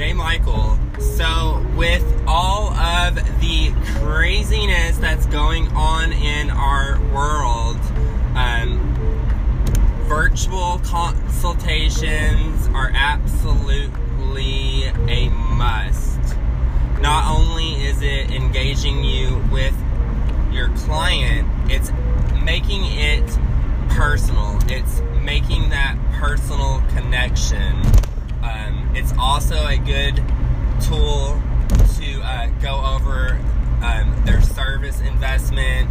J. Michael. So, with all of the craziness that's going on in our world, um, virtual consultations are absolutely a must. Not only is it engaging you with your client, it's making it personal. It's making that personal connection. It's also a good tool to uh, go over um, their service investment,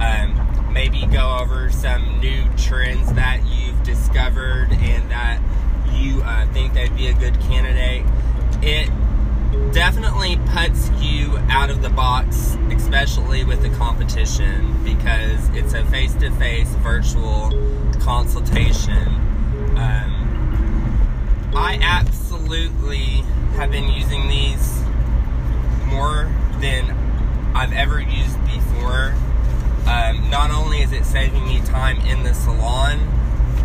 um, maybe go over some new trends that you've discovered and that you uh, think they'd be a good candidate. It definitely puts you out of the box, especially with the competition, because it's a face to face virtual consultation. Um, absolutely have been using these more than I've ever used before. Um, not only is it saving me time in the salon,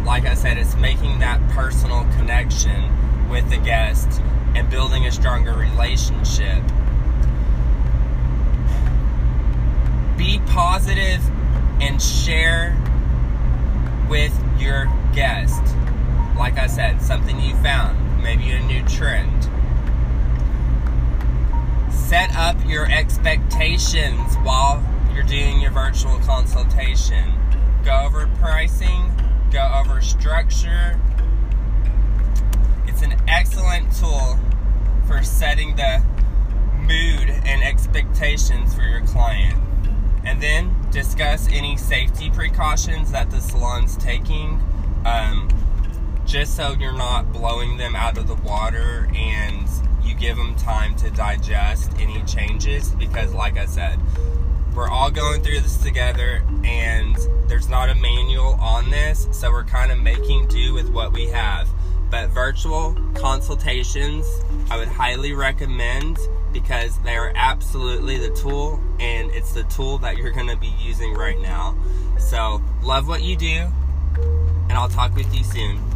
like I said, it's making that personal connection with the guest and building a stronger relationship. Be positive and share with your guest. Like I said, something you found, maybe a new trend. Set up your expectations while you're doing your virtual consultation. Go over pricing, go over structure, It's an excellent tool for setting the mood and expectations for your client. And then discuss any safety precautions that the salon's taking, um, just so you're not blowing them out of the water and you give them time to digest any changes. Because, like I said, we're all going through this together and there's not a manual on this, so we're kind of making do with what we have. But virtual consultations, I would highly recommend because they are absolutely the tool and it's the tool that you're going to be using right now. So, love what you do, and I'll talk with you soon.